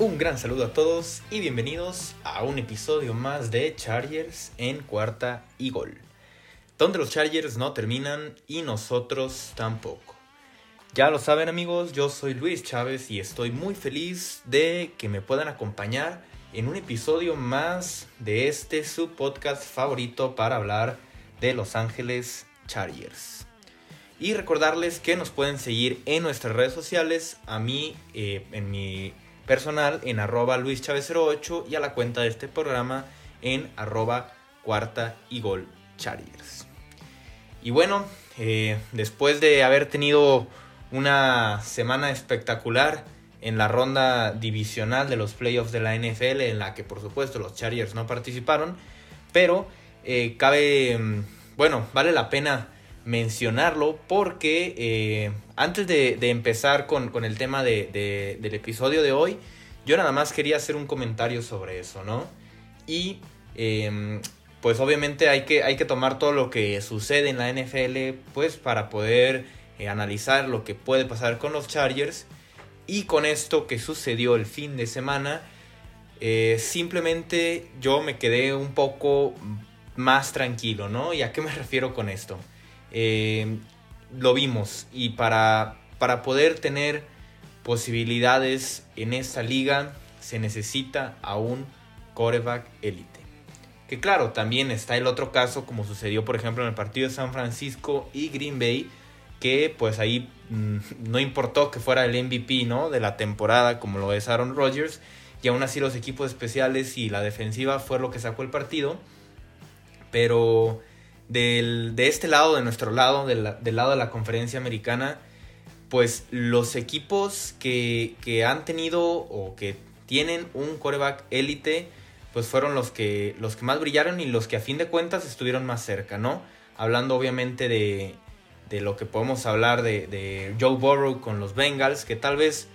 Un gran saludo a todos y bienvenidos a un episodio más de Chargers en cuarta y gol, donde los Chargers no terminan y nosotros tampoco. Ya lo saben amigos, yo soy Luis Chávez y estoy muy feliz de que me puedan acompañar en un episodio más de este su podcast favorito para hablar de Los Ángeles Chargers. Y recordarles que nos pueden seguir en nuestras redes sociales, a mí eh, en mi personal en arroba luischavez08 y a la cuenta de este programa en arroba cuarta y gol Chargers. Y bueno, eh, después de haber tenido una semana espectacular en la ronda divisional de los playoffs de la NFL, en la que por supuesto los Chargers no participaron, pero eh, cabe, mm, bueno, vale la pena mencionarlo porque eh, antes de, empezar con, el tema de, del episodio de hoy, yo nada más quería hacer un comentario sobre eso, ¿no? Y em, pues obviamente hay que, hay que tomar todo lo que sucede en la NFL pues para poder eh, analizar lo que puede pasar con los Chargers. Y con esto que sucedió el fin de semana, eh, simplemente yo me quedé un poco más tranquilo, ¿no? ¿Y a qué me refiero con esto? Eh, lo vimos y para, para poder tener posibilidades en esta liga se necesita a un coreback élite. Que claro, también está el otro caso como sucedió por ejemplo en el partido de San Francisco y Green Bay, que pues ahí mm, no importó que fuera el MVP ¿no? de la temporada como lo es Aaron Rodgers, y aún así los equipos especiales y la defensiva fue lo que sacó el partido. Pero de este lado, de nuestro lado, del, lado de la conferencia americana, pues los equipos que, han tenido o que tienen un coreback élite, pues fueron los que, los que más brillaron y los que a fin de cuentas estuvieron más cerca, ¿no? Hablando obviamente de, de lo que podemos hablar de, de, Joe Burrow con los Bengals, que tal vez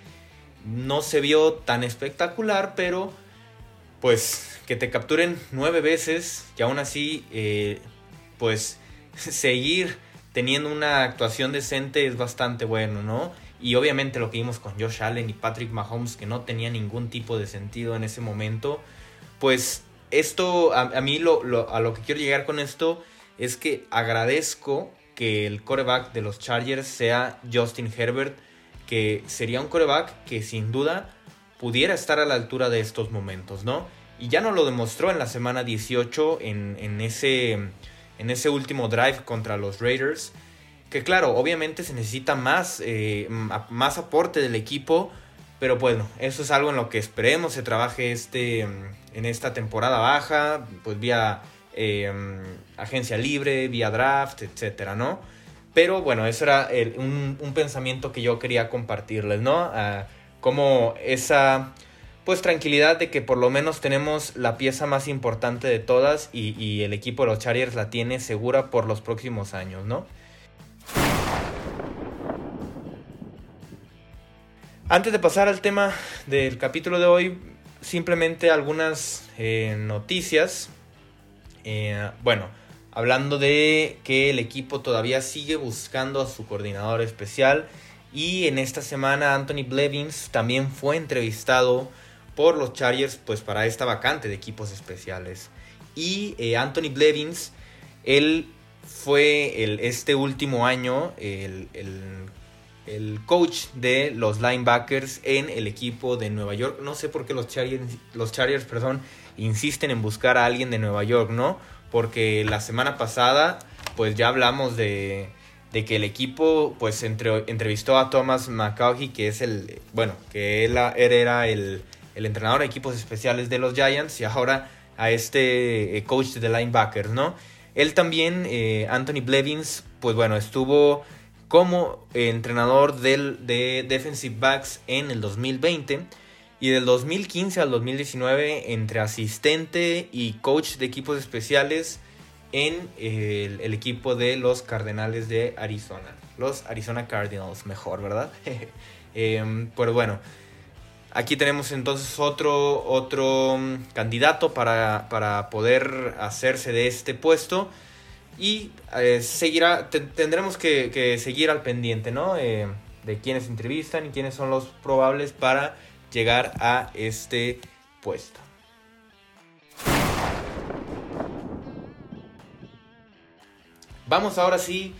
no se vio tan espectacular, pero pues que te capturen nueve veces y aún así eh, pues seguir teniendo una actuación decente es bastante bueno, ¿no? Y obviamente lo que vimos con Josh Allen y Patrick Mahomes, que no tenía ningún tipo de sentido en ese momento, pues esto, a, mí lo, a lo que quiero llegar con esto es que agradezco que el coreback de los Chargers sea Justin Herbert, que sería un coreback que sin duda pudiera estar a la altura de estos momentos, ¿no? Y ya nos lo demostró en la semana 18 en, en ese en ese último drive contra los Raiders. Que claro, obviamente se necesita más, eh, más aporte del equipo. Pero bueno, eso es algo en lo que esperemos se trabaje este, mm, en esta temporada baja, pues vía eh, mm, agencia libre, vía draft, etcétera, ¿no? Pero bueno, eso era un, pensamiento que yo quería compartirles, ¿no? Ah, como esa pues tranquilidad de que por lo menos tenemos la pieza más importante de todas y, el equipo de los Chargers la tiene segura por los próximos años, ¿no? Antes de pasar al tema del capítulo de hoy, simplemente algunas eh, noticias. Eh, bueno, hablando de que el equipo todavía sigue buscando a su coordinador especial y en esta semana Anthony Blevins también fue entrevistado por los Chargers pues para esta vacante de equipos especiales. Y eh, Anthony Blevins, él fue el, este último año el, el, coach de los linebackers en el equipo de Nueva York. No sé por qué los Chargers, los Chargers perdón, insisten en buscar a alguien de Nueva York, ¿no? Porque la semana pasada pues ya hablamos de, de que el equipo pues entre, entrevistó a Thomas McCaughey, que es el, bueno, que él era el el entrenador de equipos especiales de los Giants y ahora a este eh, coach de linebackers, ¿no? Él también, eh, Anthony Blevins, pues bueno, estuvo como entrenador del, de defensive backs en el 2020 y del 2015 al 2019 entre asistente y coach de equipos especiales en el, el equipo de los Cardenales de Arizona. Los Arizona Cardinals, mejor, ¿verdad? eh, bueno, Aquí tenemos entonces otro, otro mm, candidato para, poder hacerse de este puesto. Y eh, seguirá, tendremos que, seguir al pendiente, ¿no? Eh, de quiénes entrevistan y quiénes son los probables para llegar a este puesto. Vamos ahora sí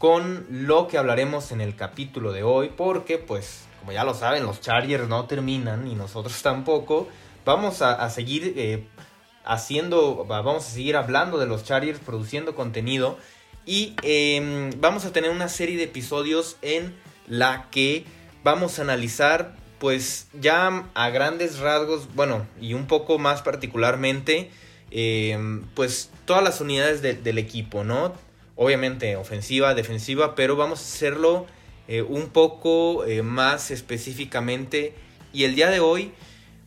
con lo que hablaremos en el capítulo de hoy, porque pues como ya lo saben, los Chargers no terminan y nosotros tampoco. Vamos a, seguir eh, haciendo, vamos a seguir hablando de los Chargers, produciendo contenido y em, vamos a tener una serie de episodios en la que vamos a analizar pues ya a grandes rasgos, bueno, y un poco más particularmente, em, pues todas las unidades del equipo, ¿no? Obviamente ofensiva, defensiva, pero vamos a hacerlo eh, un poco eh, más específicamente. Y el día de hoy,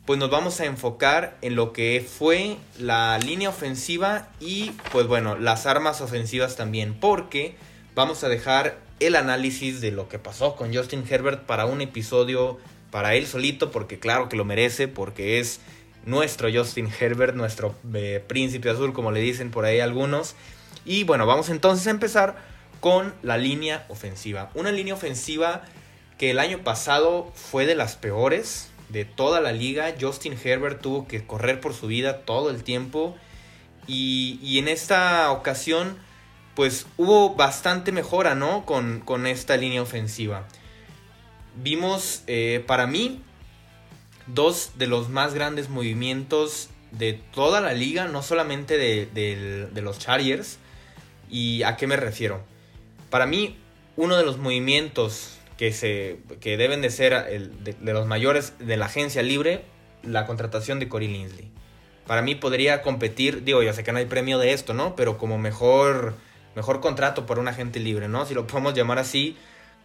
pues nos vamos a enfocar en lo que fue la línea ofensiva y pues bueno, las armas ofensivas también, porque vamos a dejar el análisis de lo que pasó con Justin Herbert para un episodio para él solito, porque claro que lo merece, porque es nuestro Justin Herbert, nuestro eh, príncipe azul, como le dicen por ahí algunos. Y bueno, vamos entonces a empezar con la línea ofensiva. Una línea ofensiva que el año pasado fue de las peores de toda la liga. Justin Herbert tuvo que correr por su vida todo el tiempo. Y, y en esta ocasión, pues hubo bastante mejora, ¿no? Con, con esta línea ofensiva vimos eh, para mí dos de los más grandes movimientos de toda la liga, no solamente de, los Chargers. ¿Y a qué me refiero? Para mí, uno de los movimientos que, se, que deben de ser de, los mayores de la agencia libre, la contratación de Corey Linsley. Para mí podría competir, digo, ya sé que no hay premio de esto, ¿no? Pero como mejor, mejor contrato por un agente libre, ¿no? Si lo podemos llamar así,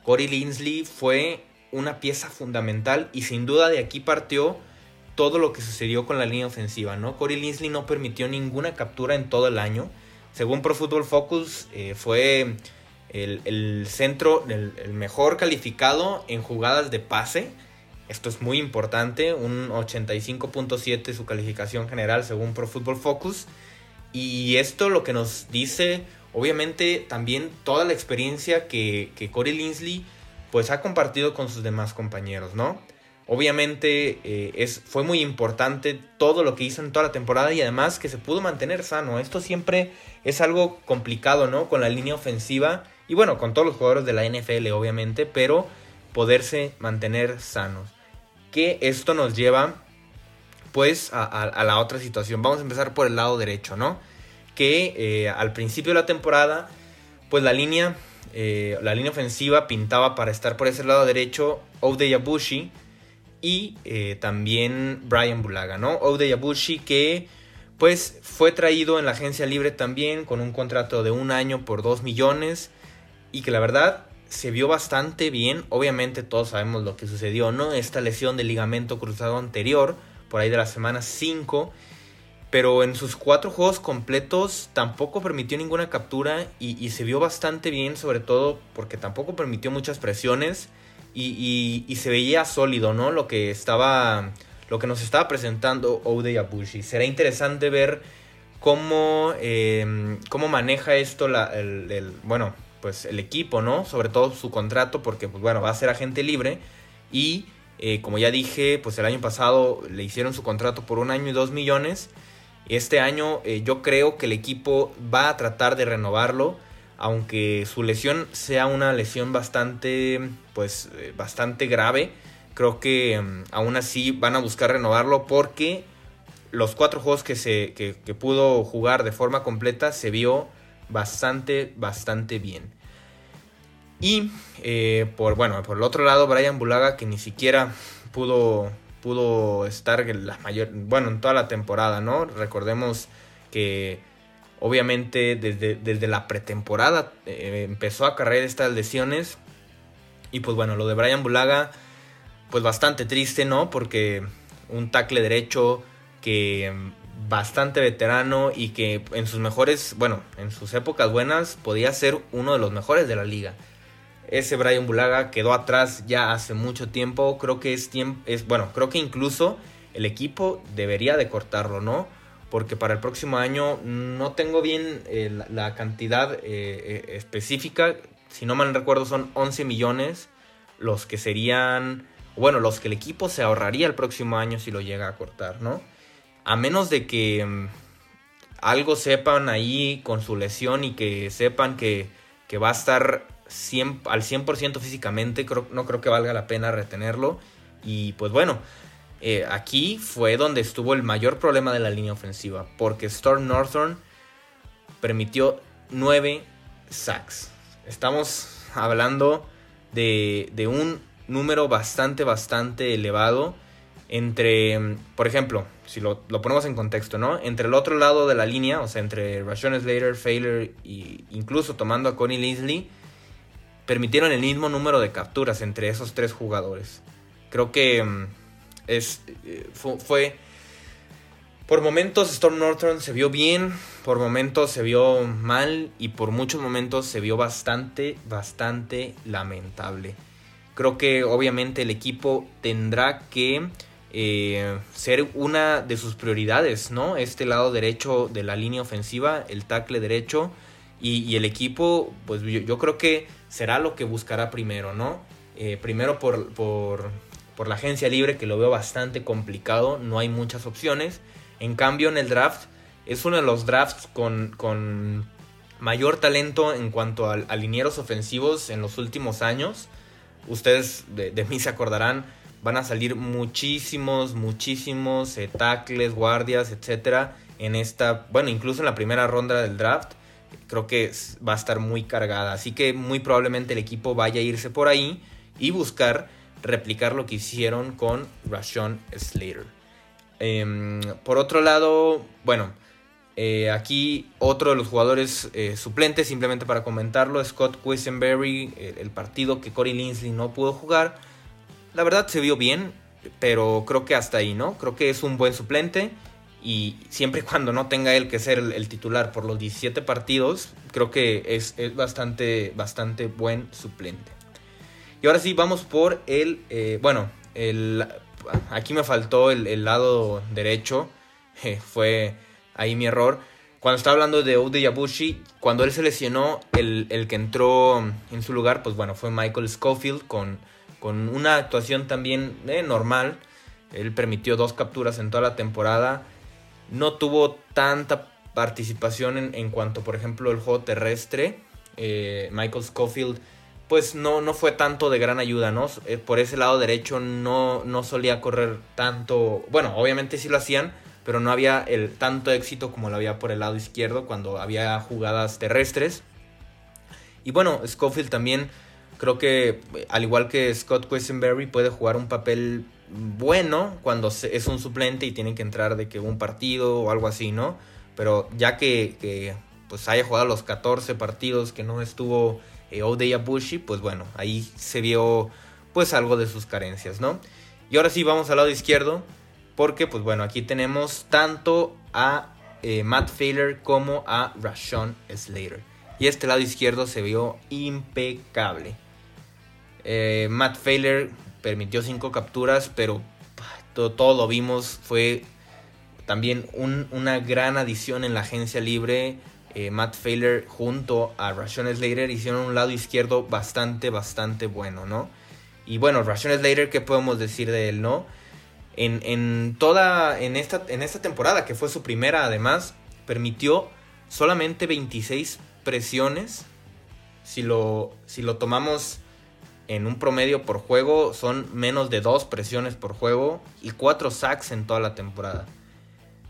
Corey Linsley fue una pieza fundamental y sin duda de aquí partió todo lo que sucedió con la línea ofensiva, ¿no? Corey Linsley no permitió ninguna captura en todo el año. Según Pro Football Focus, eh, fue el, centro, el, mejor calificado en jugadas de pase. Esto es muy importante, un 85.7 su calificación general según Pro Football Focus. Y esto lo que nos dice, obviamente, también toda la experiencia que, que Corey Linsley pues ha compartido con sus demás compañeros, ¿no? Obviamente eh, es, fue muy importante todo lo que hizo en toda la temporada y además que se pudo mantener sano. Esto siempre es algo complicado, ¿no? Con la línea ofensiva y bueno, con todos los jugadores de la NFL obviamente, pero poderse mantener sanos. Que esto nos lleva pues a, la otra situación. Vamos a empezar por el lado derecho, ¿no? Que eh, al principio de la temporada pues la línea eh, la línea ofensiva pintaba para estar por ese lado derecho Ode Yabushi y eh, también Brian Bulaga, ¿no? Ode Yabushi que pues fue traído en la agencia libre también con un contrato de un año por 2 millones y que la verdad se vio bastante bien. Obviamente todos sabemos lo que sucedió, ¿no? Esta lesión del ligamento cruzado anterior, por ahí de la semana 5 pero en sus cuatro juegos completos tampoco permitió ninguna captura y, se vio bastante bien, sobre todo porque tampoco permitió muchas presiones y, se veía sólido, ¿no? Lo que estaba, lo que nos estaba presentando Ode Abushi. Será interesante ver cómo, em, cómo maneja esto el, bueno, pues el equipo, ¿no? Sobre todo su contrato, porque pues bueno, va a ser agente libre y eh, como ya dije, pues el año pasado le hicieron su contrato por un año y dos millones. Este año eh, yo creo que el equipo va a tratar de renovarlo, aunque su lesión sea una lesión bastante, pues, eh, bastante grave. Creo que mm, aún así van a buscar renovarlo porque los cuatro juegos que, se, que, pudo jugar de forma completa se vio bastante, bastante bien. Y eh, por, bueno, por el otro lado, Brian Bulaga, que ni siquiera pudo pudo estar la mayor, bueno, en toda la temporada, ¿no? Recordemos que obviamente desde, desde la pretemporada eh, empezó a cargar estas lesiones y pues bueno, lo de Brian Bulaga pues bastante triste, ¿no? Porque un tackle derecho que bastante veterano y que en sus mejores, bueno, en sus épocas buenas podía ser uno de los mejores de la liga. Ese Brian Bulaga quedó atrás ya hace mucho tiempo. Creo que es tiempo. Es, bueno, creo que incluso el equipo debería de cortarlo, ¿no? Porque para el próximo año no tengo bien eh, la, cantidad eh, eh, específica. Si no mal recuerdo, son 11 millones los que serían bueno, los que el equipo se ahorraría el próximo año si lo llega a cortar, ¿no? A menos de que mm, algo sepan ahí con su lesión y que sepan que, va a estar al 100% físicamente, no creo que valga la pena retenerlo. Y pues bueno, eh, aquí fue donde estuvo el mayor problema de la línea ofensiva, porque Storm Northern permitió 9 sacks. Estamos hablando de, de un número bastante, bastante elevado entre, por ejemplo, si lo, ponemos en contexto, ¿no? Entre el otro lado de la línea, o sea, entre Rashawn Slater, Failer e incluso tomando a Connie Linsley, permitieron el mismo número de capturas entre esos tres jugadores. Creo que mm, es, eh, fue, Por momentos Storm Northern se vio bien, por momentos se vio mal y por muchos momentos se vio bastante, bastante lamentable. Creo que obviamente el equipo tendrá que eh, ser una de sus prioridades, ¿no? Este lado derecho de la línea ofensiva, el tackle derecho. Y, el equipo, pues yo, creo que será lo que buscará primero, ¿no? Eh, primero por, por, la agencia libre, que lo veo bastante complicado, no hay muchas opciones. En cambio, en el draft, es uno de los drafts con, mayor talento en cuanto a, linieros ofensivos en los últimos años. Ustedes de, de mí se acordarán, van a salir muchísimos, muchísimos eh, tackles, guardias, etcétera, en esta, bueno, incluso en la primera ronda del draft, creo que va a estar muy cargada. Así que muy probablemente el equipo vaya a irse por ahí y buscar replicar lo que hicieron con Rashawn Slater. Em, por otro lado, bueno, eh, aquí otro de los jugadores eh, suplentes, simplemente para comentarlo, Scott Quisenberry, el partido que Corey Linsley no pudo jugar la verdad se vio bien, pero creo que hasta ahí, ¿no? Creo que es un buen suplente y siempre y cuando no tenga él que ser el, titular por los 17 partidos, creo que es, bastante, bastante buen suplente. Y ahora sí, vamos por el, eh, bueno, el, aquí me faltó el, lado derecho, fue ahí mi error. Cuando estaba hablando de Ode Yabushi, cuando él se lesionó, el, el que entró en su lugar, pues bueno, fue Michael Schofield con con una actuación también eh, normal. Él permitió dos capturas en toda la temporada. No tuvo tanta participación en, cuanto, por ejemplo, el juego terrestre. Eh, Michael Schofield, pues no, no fue tanto de gran ayuda, ¿no? Eh, por ese lado derecho no, no solía correr tanto. Bueno, obviamente sí lo hacían, pero no había el tanto éxito como lo había por el lado izquierdo cuando había jugadas terrestres. Y bueno, Schofield también Creo que, al igual que Scott Quisenberry, puede jugar un papel bueno cuando es un suplente y tiene que entrar de que un partido o algo así, ¿no? Pero ya que, pues haya jugado los 14 partidos que no estuvo eh, Odey Abushi, pues bueno, ahí se vio pues algo de sus carencias, ¿no? Y ahora sí vamos al lado izquierdo, porque pues bueno, aquí tenemos tanto a eh, Matt Failer como a Rashawn Slater. Y este lado izquierdo se vio impecable. Eh, Matt Failer permitió cinco capturas, pero todo, lo vimos. Fue también una gran adición en la agencia libre. Eh, Matt Failer junto a Rashawn Slater hicieron un lado izquierdo bastante, bastante bueno, ¿no? Y bueno, Rashawn Slater, ¿qué podemos decir de él, no? En, toda, en esta, en esta temporada, que fue su primera además, permitió solamente 26 presiones. Si lo, si lo tomamos en un promedio por juego son menos de dos presiones por juego y cuatro sacks en toda la temporada.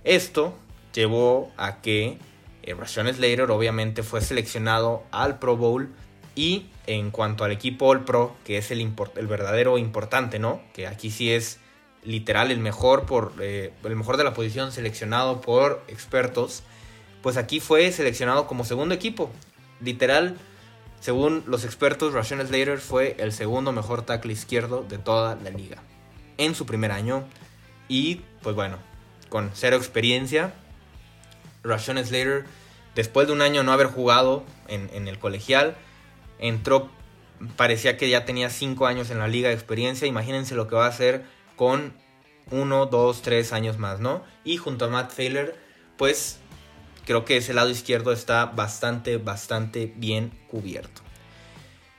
Esto llevó a que eh, Slater obviamente fue seleccionado al Pro Bowl y en cuanto al equipo All Pro, que es el, el verdadero importante, ¿no? Que aquí sí es literal el mejor, por, eh, el mejor de la posición seleccionado por expertos, pues aquí fue seleccionado como segundo equipo. Literal, según los expertos, Rashawn Slater fue el segundo mejor tackle izquierdo de toda la liga en su primer año. Y pues bueno, con cero experiencia, Rashawn Slater, después de un año no haber jugado en, el colegial, entró, parecía que ya tenía cinco años en la liga de experiencia. Imagínense lo que va a hacer con uno, dos, tres años más, ¿no? Y junto a Matt Taylor, pues creo que ese lado izquierdo está bastante, bastante bien cubierto.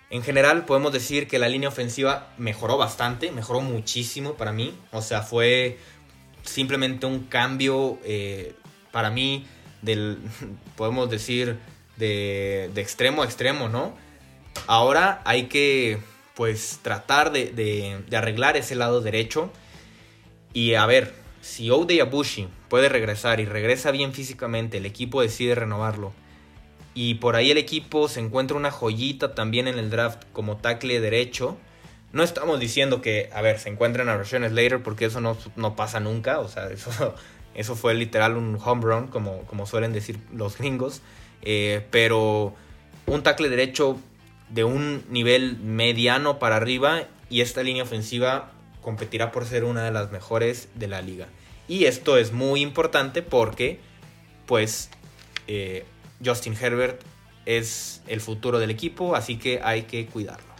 En general podemos decir que la línea ofensiva mejoró bastante, mejoró muchísimo para mí. O sea, fue simplemente un cambio eh, para mí del, podemos decir, de, extremo a extremo, ¿no? Ahora hay que, pues, tratar de, arreglar ese lado derecho. Y a ver, si Ode Abushi puede regresar y regresa bien físicamente, el equipo decide renovarlo y por ahí el equipo se encuentra una joyita también en el draft como tackle derecho. No estamos diciendo que, a ver, se encuentren a Rashawn Slater porque eso no, no, pasa nunca, o sea, eso, eso fue literal un home run, como, como suelen decir los gringos. Eh, pero un tackle derecho de un nivel mediano para arriba y esta línea ofensiva competirá por ser una de las mejores de la liga. Y esto es muy importante porque, pues, eh, Justin Herbert es el futuro del equipo, así que hay que cuidarlo.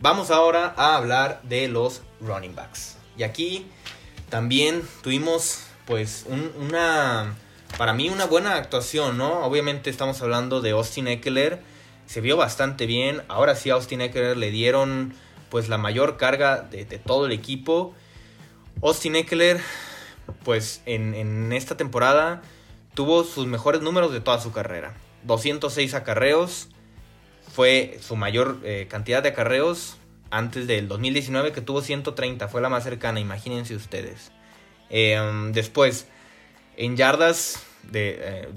Vamos ahora a hablar de los running backs. Y aquí también tuvimos pues una, para mí una buena actuación, ¿no? Obviamente estamos hablando de Austin Eckler, se vio bastante bien, ahora sí a Austin Eckler le dieron pues la mayor carga de, todo el equipo Austin Eckler, pues en, esta temporada tuvo sus mejores números de toda su carrera. 206 acarreos, fue su mayor eh, cantidad de acarreos antes del 2019 que tuvo 130, fue la más cercana, imagínense ustedes. Em, después, en yardas de, eh,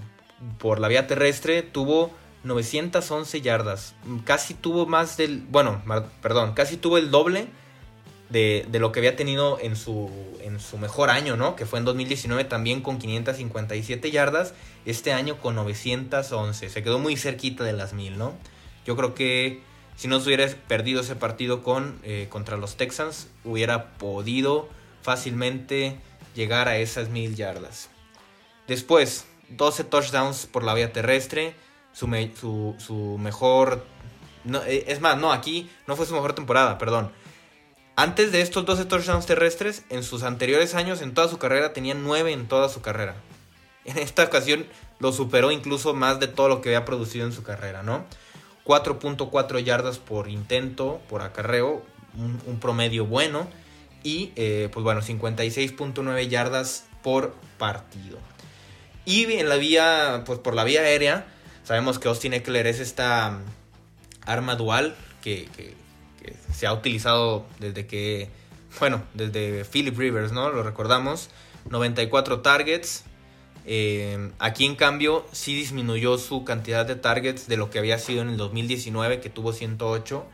por la vía terrestre tuvo 911 yardas, casi tuvo más del, bueno, perdón, casi tuvo el doble de, lo que había tenido en su, en su mejor año, ¿no? Que fue en 2019 también con 557 yardas, este año con 911. Se quedó muy cerquita de las 1000, ¿no? Yo creo que si no hubiera perdido ese partido con, eh, contra los Texans, hubiera podido fácilmente llegar a esas 1000 yardas. Después, 12 touchdowns por la vía terrestre, su, su, mejor... No, eh, es más, no, aquí no fue su mejor temporada, perdón antes de estos 12 touchdowns terrestres, en sus anteriores años, en toda su carrera, tenía 9 en toda su carrera. En esta ocasión lo superó incluso más de todo lo que había producido en su carrera, ¿no? 4.4 yardas por intento, por acarreo, un, promedio bueno. Y eh, pues bueno, 56.9 yardas por partido. Y en la vía, pues por la vía aérea, sabemos que Austin Eckler es esta arma dual que, se ha utilizado desde que, bueno, desde Philip Rivers, ¿no? Lo recordamos. 94 targets. Eh, aquí en cambio sí disminuyó su cantidad de targets de lo que había sido en el 2019 que tuvo 108.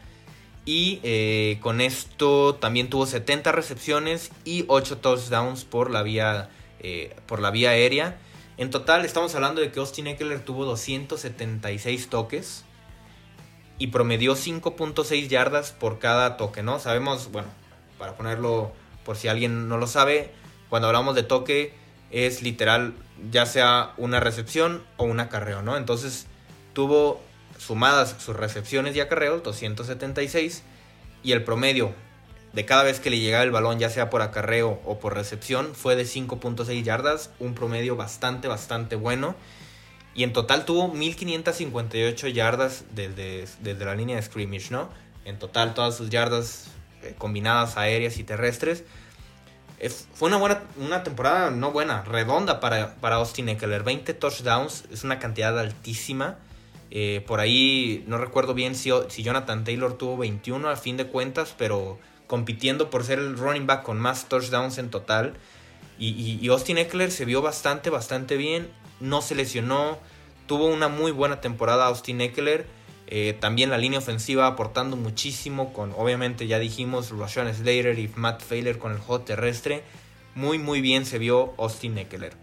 Y eh, con esto también tuvo 70 recepciones y 8 touchdowns por la vía, eh, por la vía aérea. En total estamos hablando de que Austin Eckler tuvo 276 toques y promedió 5.6 yardas por cada toque, ¿no? Sabemos, bueno, para ponerlo por si alguien no lo sabe, cuando hablamos de toque es literal ya sea una recepción o un acarreo, ¿no? Entonces tuvo sumadas sus recepciones y acarreos 276 y el promedio de cada vez que le llegaba el balón, ya sea por acarreo o por recepción, fue de 5.6 yardas, un promedio bastante, bastante bueno. Y en total tuvo 1558 yardas desde, desde la línea de scrimmage, ¿no? En total todas sus yardas eh, combinadas aéreas y terrestres. fue una buena una temporada, no buena, redonda para, para Austin Eckler. 20 touchdowns es una cantidad altísima. Eh, por ahí no recuerdo bien si, si Jonathan Taylor tuvo 21 a fin de cuentas, pero compitiendo por ser el running back con más touchdowns en total. Y, Austin Eckler se vio bastante, bastante bien no se lesionó, tuvo una muy buena temporada Austin Eckler. Eh, también la línea ofensiva aportando muchísimo con, obviamente ya dijimos, Rashawn Slater y Matt Failer con el juego terrestre. Muy muy bien se vio Austin Eckler.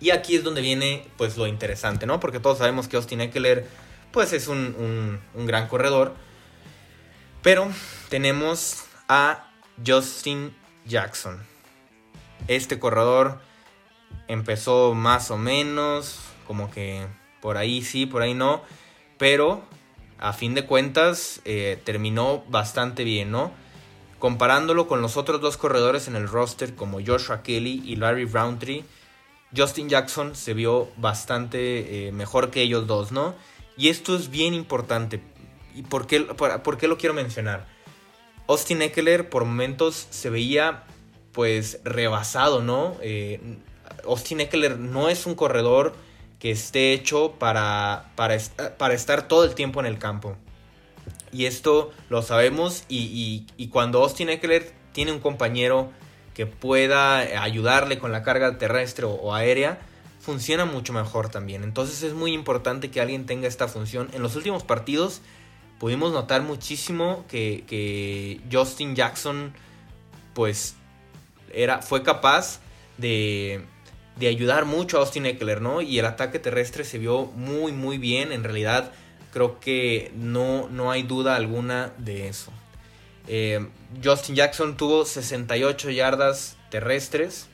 Y aquí es donde viene pues lo interesante, ¿no? Porque todos sabemos que Austin Eckler pues es un, un gran corredor. Pero tenemos a Justin Jackson. Este corredor empezó más o menos, como que por ahí sí, por ahí no, pero a fin de cuentas eh, terminó bastante bien, ¿no? Comparándolo con los otros dos corredores en el roster como Joshua Kelly y Larry Roundtree, Justin Jackson se vio bastante eh, mejor que ellos dos, ¿no? Y esto es bien importante. ¿Y por qué, por, qué lo quiero mencionar? Austin Eckler por momentos se veía pues rebasado, ¿no? Eh, Austin Eckler no es un corredor que esté hecho para, para, para, estar todo el tiempo en el campo. Y esto lo sabemos y, y cuando Austin Eckler tiene un compañero que pueda ayudarle con la carga terrestre o, aérea, funciona mucho mejor también. Entonces es muy importante que alguien tenga esta función. En los últimos partidos pudimos notar muchísimo que, Justin Jackson pues era, fue capaz de, de ayudar mucho a Austin Eckler, ¿no? Y el ataque terrestre se vio muy muy bien. En realidad creo que no, no hay duda alguna de eso. Eh, Justin Jackson tuvo 68 yardas terrestres.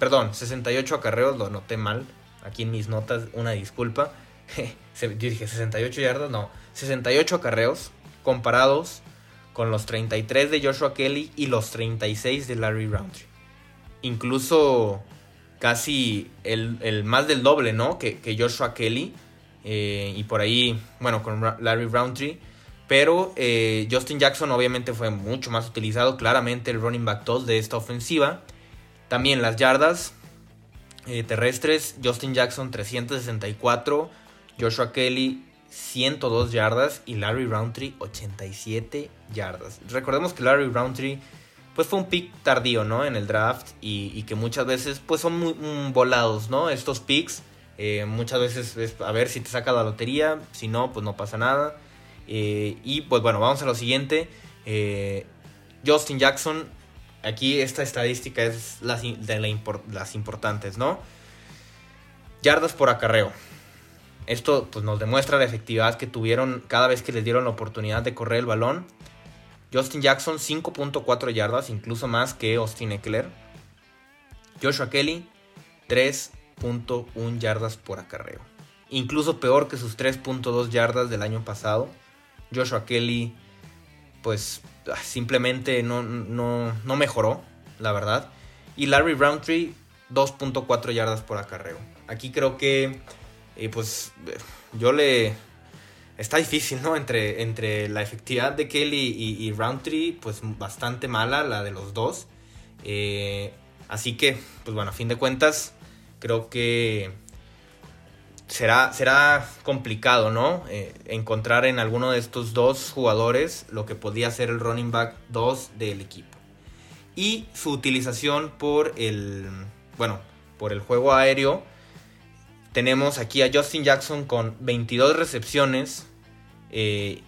Perdón, 68 acarreos, lo noté mal. Aquí en mis notas, una disculpa. Dije 68 yardas, no. 68 acarreos comparados con los 33 de Joshua Kelly y los 36 de Larry Roundtree. Incluso casi el, más del doble, ¿no? Que, Joshua Kelly. Eh, y por ahí, bueno, con Larry Roundtree. Pero eh, Justin Jackson obviamente fue mucho más utilizado, claramente el running back 2 de esta ofensiva. También las yardas eh, terrestres, Justin Jackson 364, Joshua Kelly 102 yardas y Larry Roundtree 87 yardas. Recordemos que Larry Roundtree pues fue un pick tardío, ¿no? En el draft y, que muchas veces pues son muy volados, ¿no? Estos picks eh, muchas veces es a ver si te saca la lotería, si no pues no pasa nada. Eh, y pues bueno, vamos a lo siguiente. Eh, Justin Jackson, aquí esta estadística es las, de las importantes, ¿no? Yardas por acarreo. Esto pues, nos demuestra la efectividad que tuvieron cada vez que les dieron la oportunidad de correr el balón. Justin Jackson 5.4 yardas, incluso más que Austin Eckler. Joshua Kelly 3.1 yardas por acarreo. Incluso peor que sus 3.2 yardas del año pasado. Joshua Kelly, pues ah, simplemente no, no, mejoró, la verdad. Y Larry Roundtree, 2.4 yardas por acarreo. Aquí creo que, eh, pues, yo le... Está difícil, ¿no? Entre, entre la efectividad de Kelly y, Roundtree, pues bastante mala la de los dos. Eh, así que, pues bueno, a fin de cuentas, creo que será, será complicado, ¿no? Eh, encontrar en alguno de estos dos jugadores lo que podía ser el running back 2 del equipo. Y su utilización por el, bueno, por el juego aéreo. Tenemos aquí a Justin Jackson con 22 recepciones. Eh,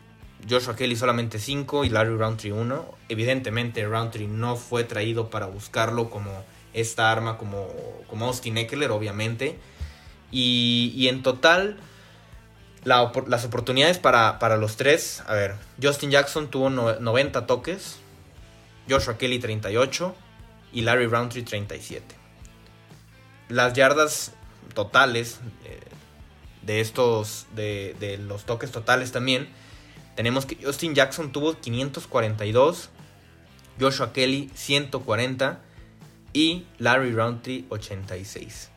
Joshua Kelly solamente 5 y Larry Roundtree 1. Evidentemente Roundtree no fue traído para buscarlo como esta arma como, como Austin Eckler, obviamente. Y, en total, las oportunidades para, los tres, a ver, Justin Jackson tuvo 90 toques, Joshua Kelly 38 y Larry Roundtree 37. Las yardas totales eh, de estos, de, de los toques totales también, tenemos que Justin Jackson tuvo 542, Joshua Kelly 140 y Larry Roundtree 86.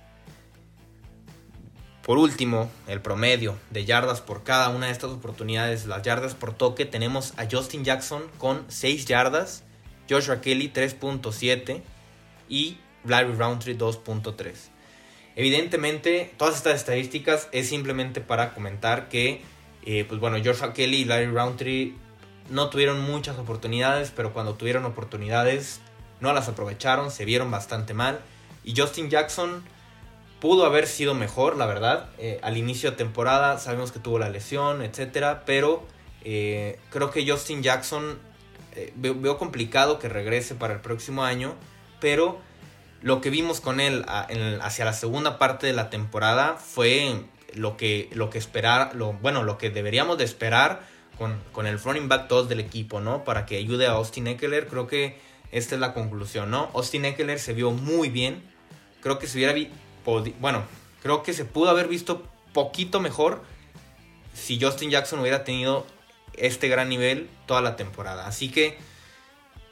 Por último, el promedio de yardas por cada una de estas oportunidades, las yardas por toque, tenemos a Justin Jackson con 6 yardas, Joshua Kelly 3.7 y Larry Roundtree 2.3. Evidentemente, todas estas estadísticas es simplemente para comentar que, eh, pues bueno, Joshua Kelly y Larry Roundtree no tuvieron muchas oportunidades, pero cuando tuvieron oportunidades no las aprovecharon, se vieron bastante mal. Y Justin Jackson Pudo haber sido mejor, la verdad. Eh, al inicio de temporada sabemos que tuvo la lesión, etc. Pero eh, creo que Justin Jackson eh, veo, complicado que regrese para el próximo año. Pero lo que vimos con él hacia la segunda parte de la temporada fue lo que, lo que esperar, lo, bueno, lo que deberíamos de esperar con, con el running back 2 del equipo, ¿no? Para que ayude a Austin Eckler. Creo que esta es la conclusión, ¿no? Austin Eckler se vio muy bien. Creo que se hubiera bueno, creo que se pudo haber visto poquito mejor si Justin Jackson hubiera tenido este gran nivel toda la temporada. Así que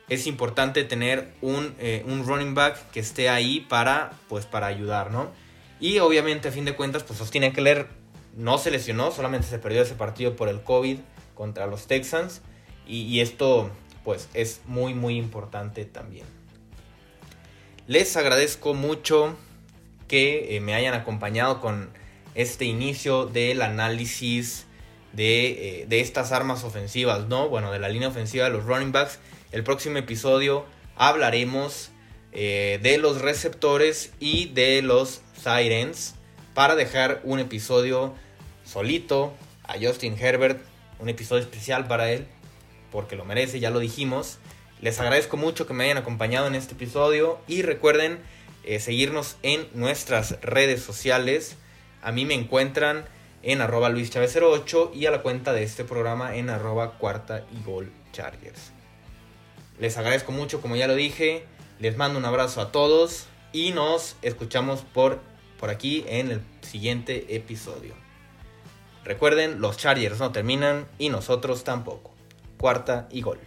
es importante tener un, eh, un, running back que esté ahí para, pues, para ayudar, ¿no? Y obviamente, a fin de cuentas, pues sostiene leer no se lesionó, solamente se perdió ese partido por el COVID contra los Texans. Y, y esto, pues, es muy, muy importante también. Les agradezco mucho que eh, me hayan acompañado con este inicio del análisis de, eh, de, estas armas ofensivas, ¿no? Bueno, de la línea ofensiva de los running backs. El próximo episodio hablaremos eh, de los receptores y de los sirens para dejar un episodio solito a Justin Herbert, un episodio especial para él, porque lo merece, ya lo dijimos. Les agradezco mucho que me hayan acompañado en este episodio y recuerden eh, seguirnos en nuestras redes sociales. A mí me encuentran en arroba luischavez08 y a la cuenta de este programa en arroba cuarta y gol chargers. Les agradezco mucho, como ya lo dije. Les mando un abrazo a todos y nos escuchamos por, por aquí en el siguiente episodio. Recuerden, los Chargers no terminan y nosotros tampoco. Cuarta y gol.